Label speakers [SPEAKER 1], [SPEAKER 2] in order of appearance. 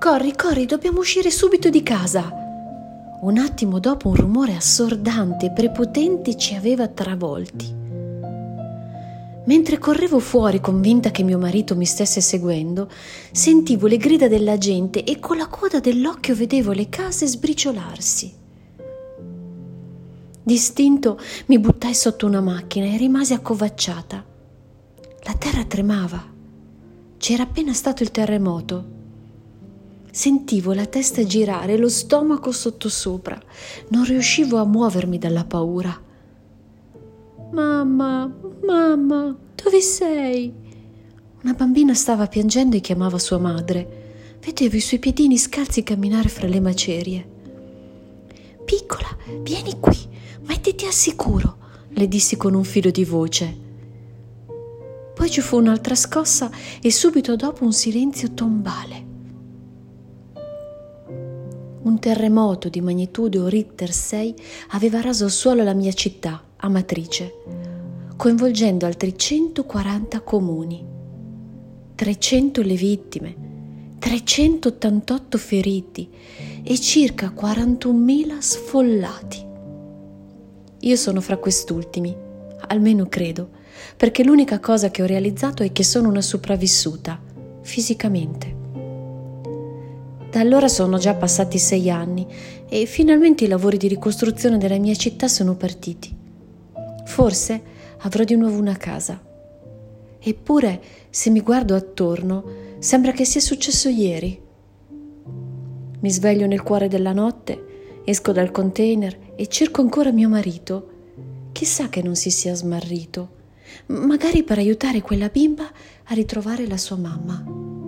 [SPEAKER 1] Corri, corri, dobbiamo uscire subito di casa. Un attimo dopo un rumore assordante e prepotente ci aveva travolti. Mentre correvo fuori convinta che mio marito mi stesse seguendo, sentivo le grida della gente e con la coda dell'occhio vedevo le case sbriciolarsi. Distinto mi buttai sotto una macchina e rimasi accovacciata. La terra tremava. C'era appena stato il terremoto. Sentivo la testa girare e lo stomaco sottosopra. Non riuscivo a muovermi dalla paura. Mamma, mamma, dove sei? Una bambina stava piangendo e chiamava sua madre. Vedevo i suoi piedini scalzi camminare fra le macerie. Piccola, vieni qui, mettiti al sicuro, le dissi con un filo di voce. Poi ci fu un'altra scossa e subito dopo un silenzio tombale. Terremoto di magnitudo Richter 6 aveva raso al suolo la mia città, Amatrice, coinvolgendo altri 140 comuni. 300 le vittime, 388 feriti e circa 41.000 sfollati. Io sono fra quest'ultimi, almeno credo, perché l'unica cosa che ho realizzato è che sono una sopravvissuta, fisicamente. Da allora sono già passati sei anni e finalmente i lavori di ricostruzione della mia città sono partiti. Forse avrò di nuovo una casa. Eppure, se mi guardo attorno, sembra che sia successo ieri. Mi sveglio nel cuore della notte, esco dal container e cerco ancora mio marito. Chissà che non si sia smarrito, magari per aiutare quella bimba a ritrovare la sua mamma.